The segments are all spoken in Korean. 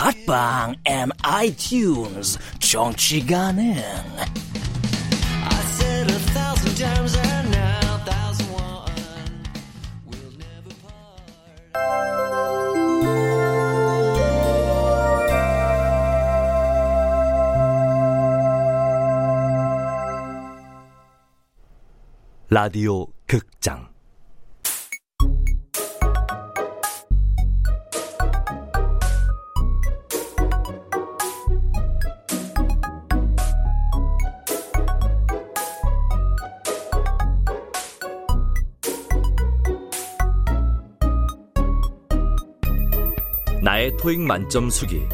팟빵 앤 아이튠즈 정치 가능. 라디오 극장 토익 만점 수기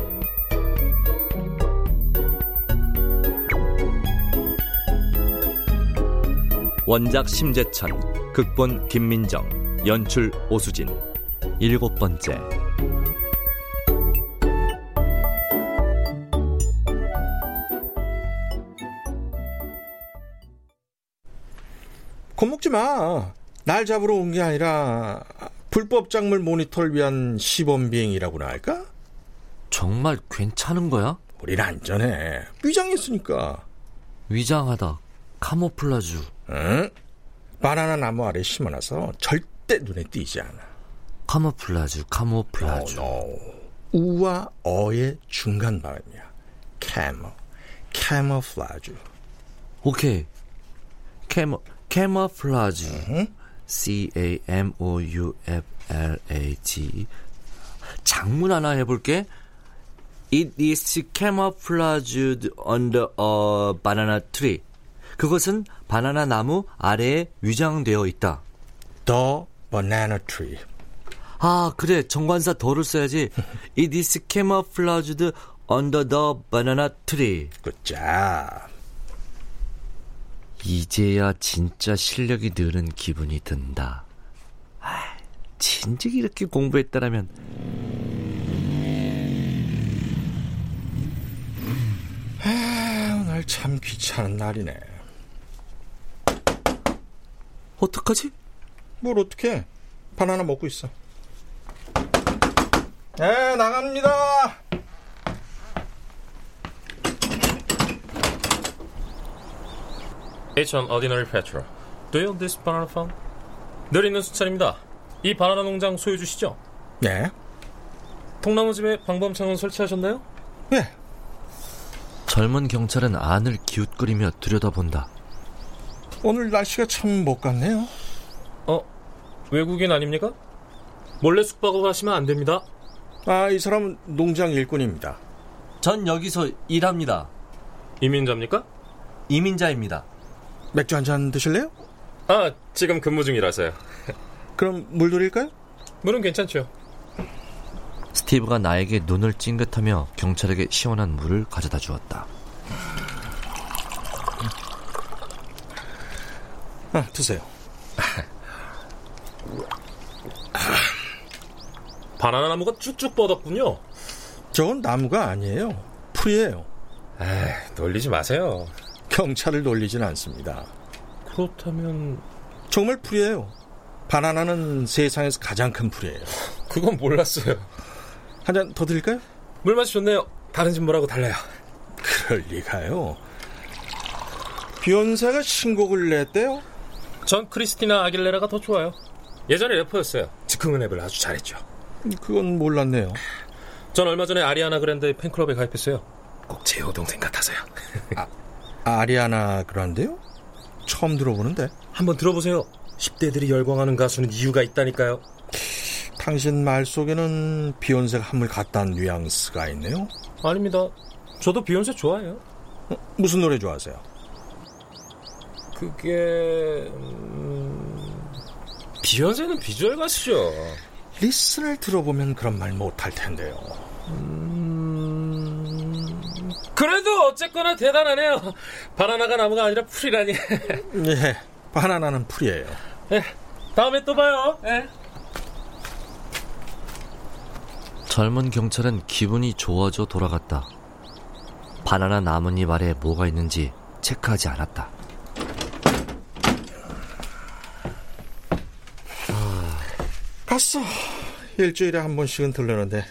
원작 심재천, 극본 김민정, 연출 오수진. 일곱 번째. 겁먹지 마. 날 잡으러 온 게 아니라 불법 작물 모니터를 위한 시범 비행이라고나 할까? 정말 괜찮은 거야? 우린 안전해. 위장했으니까. 위장하다. camouflage. 응? 바나나 나무 아래 심어놔서 절대 눈에 띄지 않아. camouflage, camouflage. 어, 우와 어의 중간 발음이야. camou, camouflage. 오케이. camou, camouflage. 응? C-A-M-O-U-F-L-A-G. 작문 하나 해볼게. It is camouflaged under a banana tree. 그것은 바나나 나무 아래에 위장되어 있다. The banana tree. 아, 그래. 정관사 더를 써야지. It is camouflaged under the banana tree. 굿자. 이제야 진짜 실력이 늘은 기분이 든다. 아, 진즉 이렇게 공부했다라면 아, 오늘 참 귀찮은 날이네. 어떡하지? 뭘 어떻게? 바나나 먹고 있어. 네, 나갑니다. H1 Ordinary Petrol. Do you this banana farm? 늘 있는 수찬입니다. 이 바나나 농장 소유주시죠? 네. 통나무집에 방범창은 설치하셨나요? 네. 젊은 경찰은 안을 기웃거리며 들여다본다. 오늘 날씨가 참 못 같네요. 어, 외국인 아닙니까? 몰래 숙박으로 가시면 안 됩니다. 아, 이 사람은 농장 일꾼입니다. 전 여기서 일합니다. 이민자입니까? 이민자입니다. 맥주 한 잔 드실래요? 아, 지금 근무 중이라서요. 그럼 물 드릴까요? 물은 괜찮죠. 스티브가 나에게 눈을 찡긋하며 경찰에게 시원한 물을 가져다 주었다. 아, 드세요. 바나나 나무가 쭉쭉 뻗었군요. 저건 나무가 아니에요. 풀이에요. 에이, 놀리지 마세요. 경찰을 놀리진 않습니다. 그렇다면 정말 풀이에요. 바나나는 세상에서 가장 큰 풀이에요. 그건 몰랐어요. 한 잔 더 드릴까요? 물 맛이 좋네요. 다른 집 물하고 달라요. 그럴 리가요. 비욘세가 신곡을 냈대요? 전 크리스티나 아길레라가 더 좋아요. 예전에 래퍼였어요. 즉흥은 랩을 아주 잘했죠. 그건 몰랐네요. 전 얼마 전에 아리아나 그랜드의 팬클럽에 가입했어요. 꼭 제 여동생 같아서요. 아 리아나 그란데요? 처음 들어보는데. 한번 들어보세요. 10대들이 열광하는 가수는 이유가 있다니까요. 당신 말 속에는 비욘세가 한물 갖다한 뉘앙스가 있네요. 아닙니다. 저도 비욘세 좋아해요. 무슨 노래 좋아하세요? 그게 음... 비욘세는 비주얼 가수죠. 리슨을 들어보면 그런 말 못할 텐데요. 음... 그래도 어쨌거나 대단하네요. 바나나가 나무가 아니라 풀이라니. 예, 바나나는 풀이에요. 예, 다음에 또 봐요. 예. 젊은 경찰은 기분이 좋아져 돌아갔다. 바나나 나뭇잎 아래 뭐가 있는지 체크하지 않았다. 갔어. 일주일에 한 번씩은 들르는데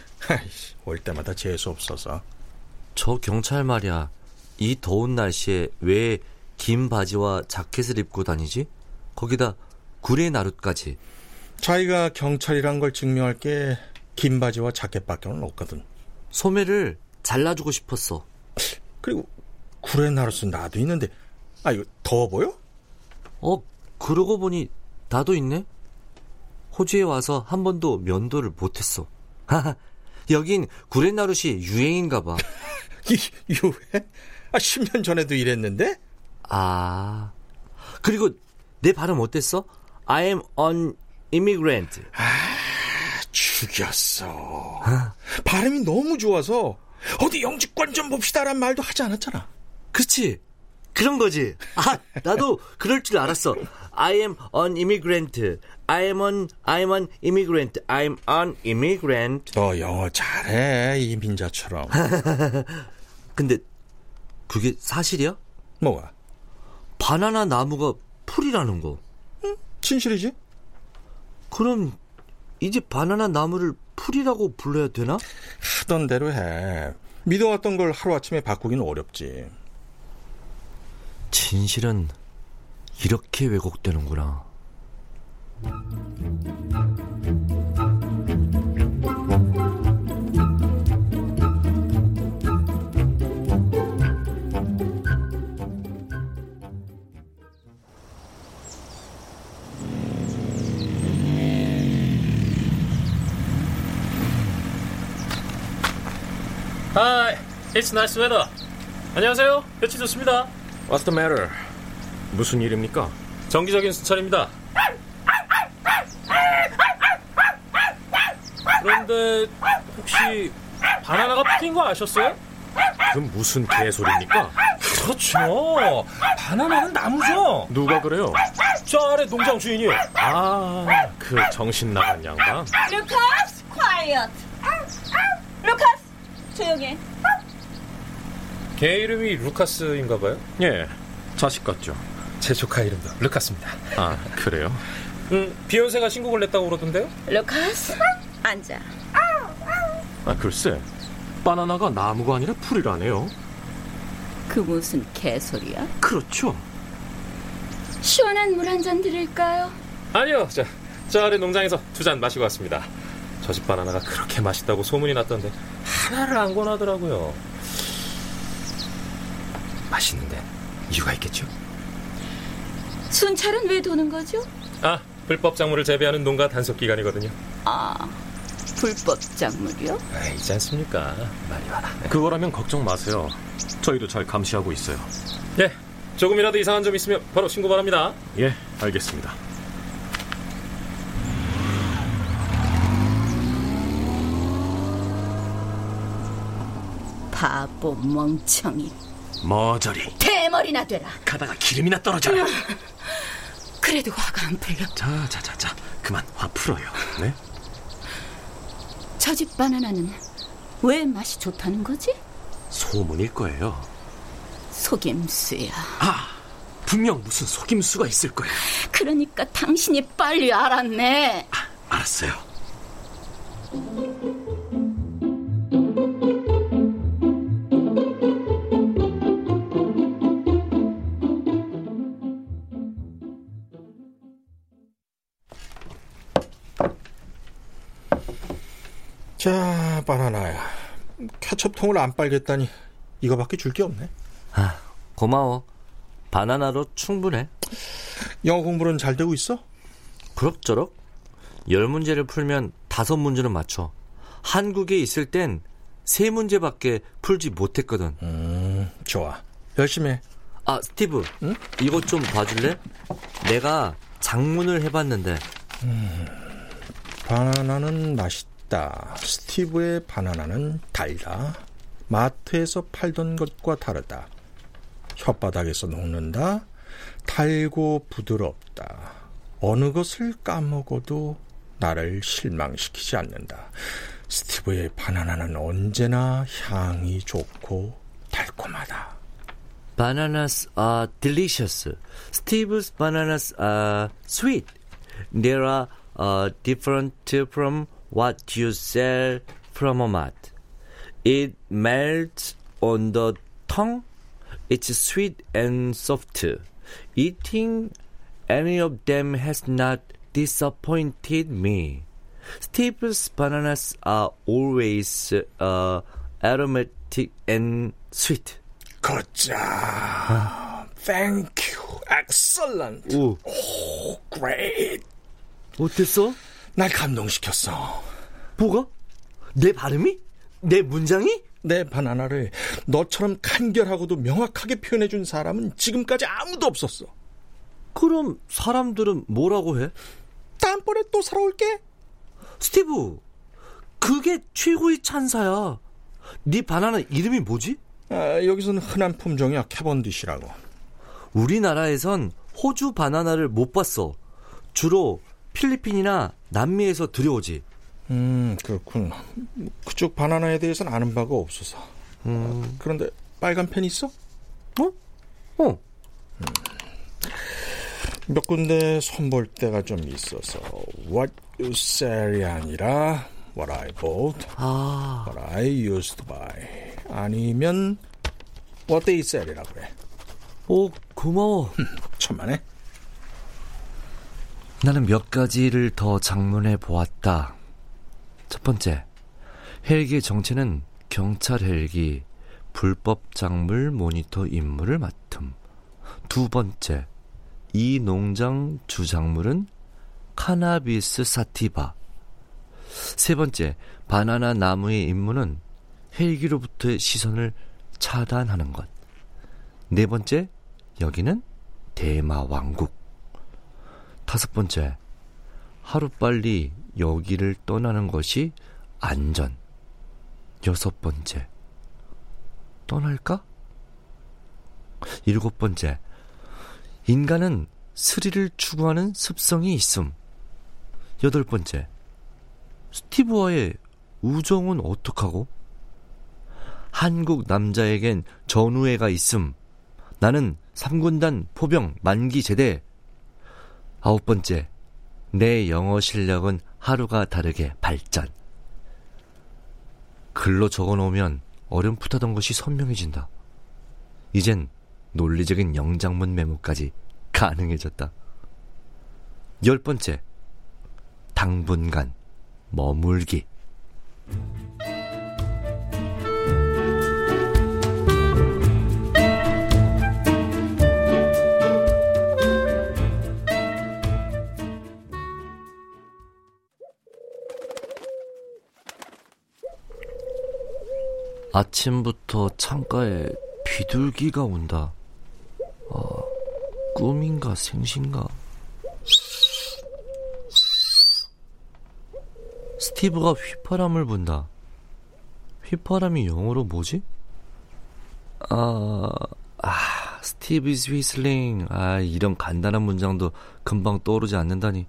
올 때마다 재수 없어서. 저 경찰 말이야. 이 더운 날씨에 왜 긴 바지와 자켓을 입고 다니지? 거기다 구레 나룻까지. 자기가 경찰이란 걸 증명할 게 긴 바지와 자켓밖에는 없거든. 소매를 잘라주고 싶었어. 그리고 구레 나룻은 나도 있는데, 아 이거 더워 보여? 어, 그러고 보니 나도 있네. 호주에 와서 한 번도 면도를 못했어. 하하, 여긴 구레나룻이 유행인가 봐. 유해? 아 10년 전에도 이랬는데? 아, 그리고 내 발음 어땠어? I am an immigrant. 죽였어. 발음이 너무 좋아서 어디 영주권 좀 봅시다란 말도 하지 않았잖아. 그치? 그런 거지. 아, 나도 그럴 줄 알았어. I am an immigrant. I am an, I'm an immigrant. I'm an immigrant. 너 영어 잘해, 이민자처럼. 근데 그게 사실이야? 뭐가? 바나나 나무가 풀이라는 거. 진실이지? 그럼 이제 바나나 나무를 풀이라고 불러야 되나? 하던 대로 해. 믿어왔던 걸 하루아침에 바꾸기는 어렵지. 진실은 이렇게 왜곡되는구나. Hi, it's nice weather. 안녕하세요. 며칠 좋습니다. What's the matter? 무슨 일입니까? 정기적인 수찰입니다. 그런데 혹시 바나나가 풀인 거 아셨어요? 그 무슨 개소리입니까? 그렇죠. 바나나는 나무죠. 누가 그래요? 저 아래 농장 주인이요. 아, 그 정신 나간 양반. 루카스, quiet. 루카스, 조용해. 개 이름이 루카스인가 봐요. 예, 자식 같죠. 제 조카 이름도 루카스입니다. 아, 그래요? 음, 비욘세가 신곡을 냈다고 그러던데요? 루카스, 앉아. 아, 글쎄. 바나나가 나무가 아니라 풀이라네요. 그 무슨 개소리야? 그렇죠. 시원한 물 한 잔 드릴까요? 아니요. 저, 저 아래 농장에서 두 잔 마시고 왔습니다. 저 집 바나나가 그렇게 맛있다고 소문이 났던데 하나를 안 권하더라고요. 맛있는데 이유가 있겠죠? 순찰은 왜 도는 거죠? 아, 불법 작물을 재배하는 농가 단속 기간이거든요. 아, 불법 작물이요? 아, 있지 않습니까? 말이 많아. 그거라면 걱정 마세요. 저희도 잘 감시하고 있어요. 예, 조금이라도 이상한 점 있으면 바로 신고 바랍니다. 예, 알겠습니다. 바보 멍청이. 머저리. 대머리나 되라. 가다가 기름이나 떨어져라. 그래도 화가 안 풀려. 자, 자, 자, 자. 그만 화 풀어요. 네? 저 집 바나나는 왜 맛이 좋다는 거지? 소문일 거예요. 속임수야. 아, 분명 무슨 속임수가 있을 거예요. 그러니까 당신이 빨리 알았네. 알았어요. 자, 바나나야. 케첩통을 안 빨겠다니 이거밖에 줄 게 없네. 아, 고마워. 바나나로 충분해. 영어 공부는 잘 되고 있어? 그럭저럭. 열 문제를 풀면 다섯 문제는 맞춰. 한국에 있을 땐 세 문제밖에 풀지 못했거든. 음, 좋아. 열심히 해. 아, 스티브. 응? 이것 좀 봐줄래? 내가 장문을 해봤는데. 음, 바나나는 맛있다. 스티브의 바나나는 달다. 마트에서 팔던 것과 다르다. 혓바닥에서 녹는다. 달고 부드럽다. 어느 것을 까먹어도 나를 실망시키지 않는다. 스티브의 바나나는 언제나 향이 좋고 달콤하다. Bananas are delicious. Steve's bananas are sweet. They are uh, different from what you sell from a mart. It melts on the tongue. It's sweet and soft. Eating any of them has not disappointed me. Steve's bananas are always uh, aromatic and sweet. 걷자. Thank you. Excellent. 오, 오, great. 어땠어? 날 감동시켰어. 뭐가? 내 발음이? 내 문장이? 내 바나나를 너처럼 간결하고도 명확하게 표현해준 사람은 지금까지 아무도 없었어. 그럼 사람들은 뭐라고 해? 다음번에 또 사러 올게. 스티브, 그게 최고의 찬사야. 네 바나나 이름이 뭐지? 아, 여기서는 흔한 품종이야, 캐번디시라고. 우리나라에선 호주 바나나를 못 봤어. 주로 필리핀이나 남미에서 들여오지. 음, 그렇군. 그쪽 바나나에 대해서는 아는 바가 없어서. 음. 그런데 빨간 펜 있어? 어? 어. 음. 몇 군데 손볼 때가 좀 있어서 What you sell이 아니라 What I bought, 아. What I used to buy 아니면 What they sell이라고 해. 오, 고마워. 천만에. 나는 몇 가지를 더 장문해 보았다. 첫 번째, 헬기의 정체는 경찰 헬기, 불법 작물 모니터 임무를 맡음. 두 번째, 이 농장 주작물은 카나비스 사티바. 세 번째, 바나나 나무의 임무는 헬기로부터의 시선을 차단하는 것. 네 번째, 여기는 대마 왕국. 다섯 번째, 하루빨리 여기를 떠나는 것이 안전. 여섯 번째, 떠날까? 일곱 번째, 인간은 스릴을 추구하는 습성이 있음. 여덟 번째, 스티브와의 우정은 어떡하고? 한국 남자에겐 전우애가 있음. 나는 3군단 포병 만기 제대. 아홉 번째, 내 영어 실력은 하루가 다르게 발전. 글로 적어 놓으면 어렴풋하던 것이 선명해진다. 이젠 논리적인 영장문 메모까지 가능해졌다. 열 번째, 당분간 머물기. 아침부터 창가에 비둘기가 온다. 아, 꿈인가 생신가? 스티브가 휘파람을 분다. 휘파람이 영어로 뭐지? 아, 아, 스티브 is whistling. 아, 이런 간단한 문장도 금방 떠오르지 않는다니.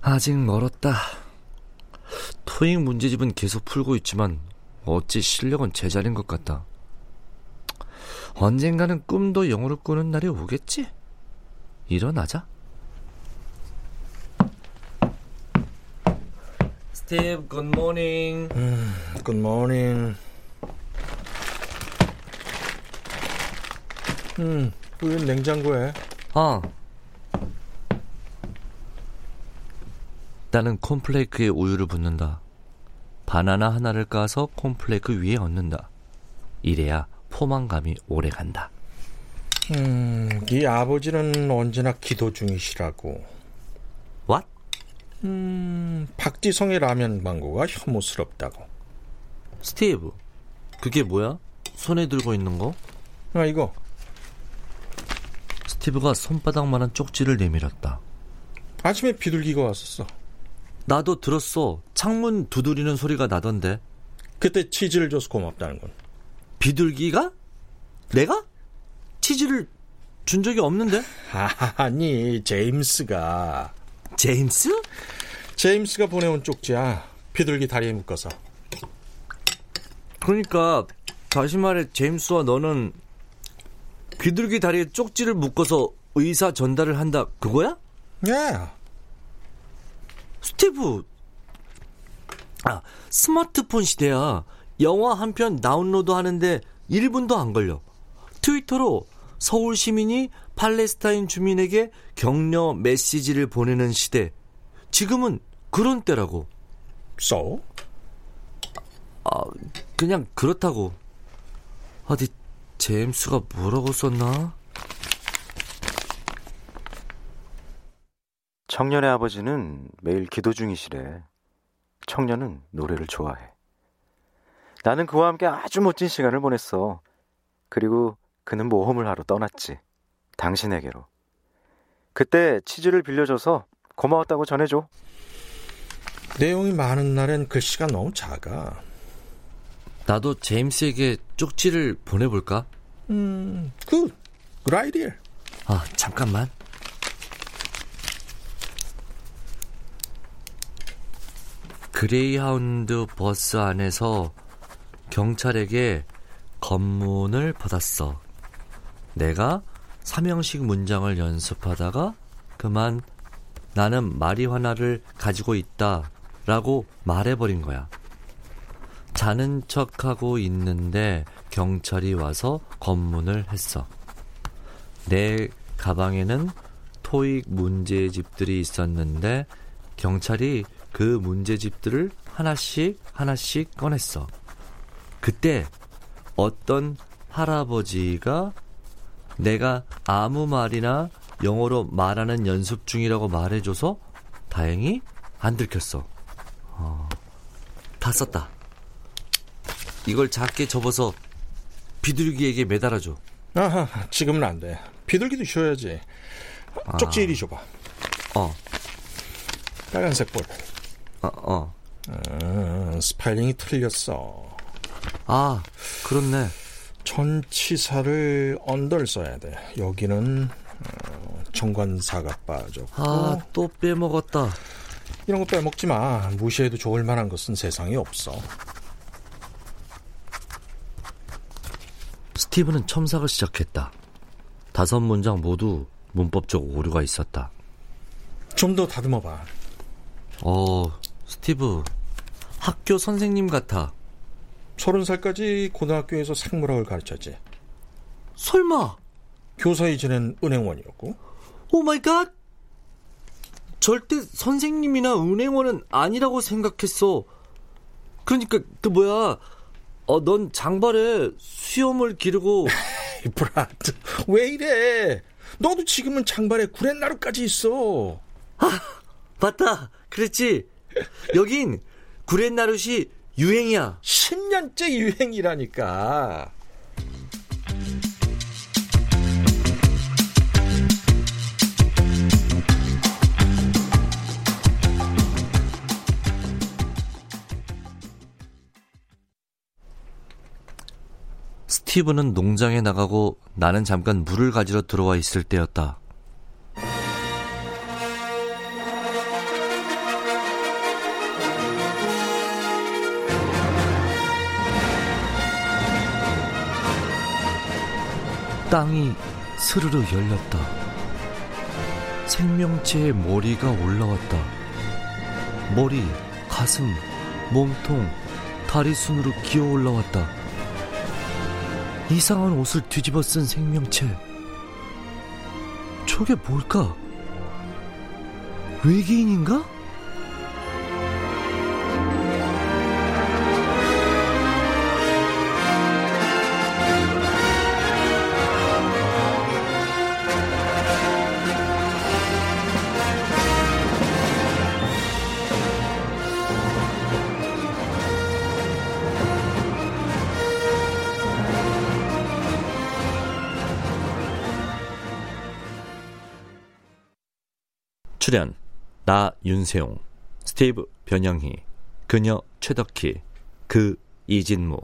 아직 멀었다. 토익 문제집은 계속 풀고 있지만 어찌 실력은 제자리인 것 같다. 언젠가는 꿈도 영어로 꾸는 날이 오겠지? 일어나자. 스티브, good morning. 음, good morning. 음, 우유 냉장고에. 아. 나는 콘플레이크에 우유를 붓는다. 바나나 하나를 까서 콘플레이크 위에 얹는다. 이래야 포만감이 오래 간다. 음, 네 아버지는 언제나 기도 중이시라고. What? 음, 박지성의 라면 광고가 혐오스럽다고. 스티브, 그게 뭐야? 손에 들고 있는 거? 아, 이거. 스티브가 손바닥만한 쪽지를 내밀었다. 아침에 비둘기가 왔었어. 나도 들었어. 창문 두드리는 소리가 나던데. 그때 치즈를 줘서 고맙다는 건. 비둘기가? 내가? 치즈를 준 적이 없는데? 아니, 제임스가. 제임스? 제임스가 보내온 쪽지야. 비둘기 다리에 묶어서. 그러니까 다시 말해 제임스와 너는 비둘기 다리에 쪽지를 묶어서 의사 전달을 한다 그거야? 예. 스티브. 아 스마트폰 시대야. 영화 한 편 다운로드 하는데 1분도 안 걸려. 트위터로 서울 시민이 팔레스타인 주민에게 격려 메시지를 보내는 시대. 지금은 그런 때라고. So? 아 그냥 그렇다고. 어디 제임스가 뭐라고 썼나? 청년의 아버지는 매일 기도 중이시래. 청년은 노래를 좋아해. 나는 그와 함께 아주 멋진 시간을 보냈어. 그리고 그는 모험을 하러 떠났지. 당신에게로. 그때 치즈를 빌려줘서 고마웠다고 전해줘. 내용이 많은 날엔 글씨가 너무 작아. 나도 제임스에게 쪽지를 보내볼까? 음, good. good idea. 아, 잠깐만. 그레이하운드 버스 안에서 경찰에게 검문을 받았어. 내가 삼형식 문장을 연습하다가 그만 나는 마리화나를 가지고 있다 라고 말해버린 거야. 자는 척하고 있는데 경찰이 와서 검문을 했어. 내 가방에는 토익 문제집들이 있었는데 경찰이 그 문제집들을 하나씩 하나씩 꺼냈어. 그때 어떤 할아버지가 내가 아무 말이나 영어로 말하는 연습 중이라고 말해줘서 다행히 안 들켰어. 어, 다 썼다. 이걸 작게 접어서 비둘기에게 매달아줘. 아하, 지금은 안 돼. 비둘기도 쉬어야지. 쪽지 이리 줘봐. 어. 빨간색 볼. 어, 어. 음, spelling이 틀렸어. 아, 그렇네. 전치사를 under를 써야 돼. 여기는 어, 정관사가 빠졌고. 아, 또 빼먹었다. 이런 거 빼먹지 마. 무시해도 좋을 만한 것은 세상에 없어. 스티브는 첨삭을 시작했다. 다섯 문장 모두 문법적 오류가 있었다. 좀 더 다듬어 봐. 어, 스티브, 학교 선생님 같아. 서른 살까지 고등학교에서 생물학을 가르쳤지. 설마! 교사 이전엔 은행원이었고. oh my god! 절대 선생님이나 은행원은 아니라고 생각했어. 그러니까, 그 뭐야. 어, 넌 장발에 수염을 기르고. 브라드, 왜 이래? 너도 지금은 장발에 구렛나루까지 있어. 아, 맞다. 그랬지. 여긴 구렛나룻이 유행이야. 10년째 유행이라니까. 스티브는 농장에 나가고 나는 잠깐 물을 가지러 들어와 있을 때였다. 땅이 스르르 열렸다. 생명체의 머리가 올라왔다. 머리, 가슴, 몸통, 다리 순으로 기어 올라왔다. 이상한 옷을 뒤집어 쓴 생명체. 저게 뭘까? 외계인인가? 출연 나 윤세용, 스티브 변영희, 그녀 최덕희, 그 이진무,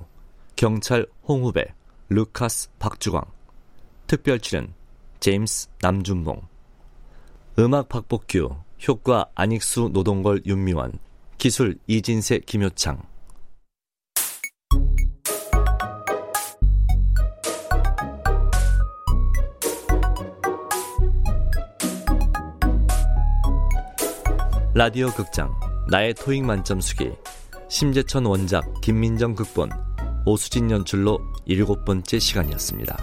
경찰 홍후배, 루카스 박주광, 특별 출연 제임스 남준봉, 음악 박복규, 효과 안익수 노동걸 윤미원, 기술 이진세 김효창. 라디오 극장 나의 토익 만점 수기 심재천 원작 김민정 극본 오수진 연출로 일곱 번째 시간이었습니다.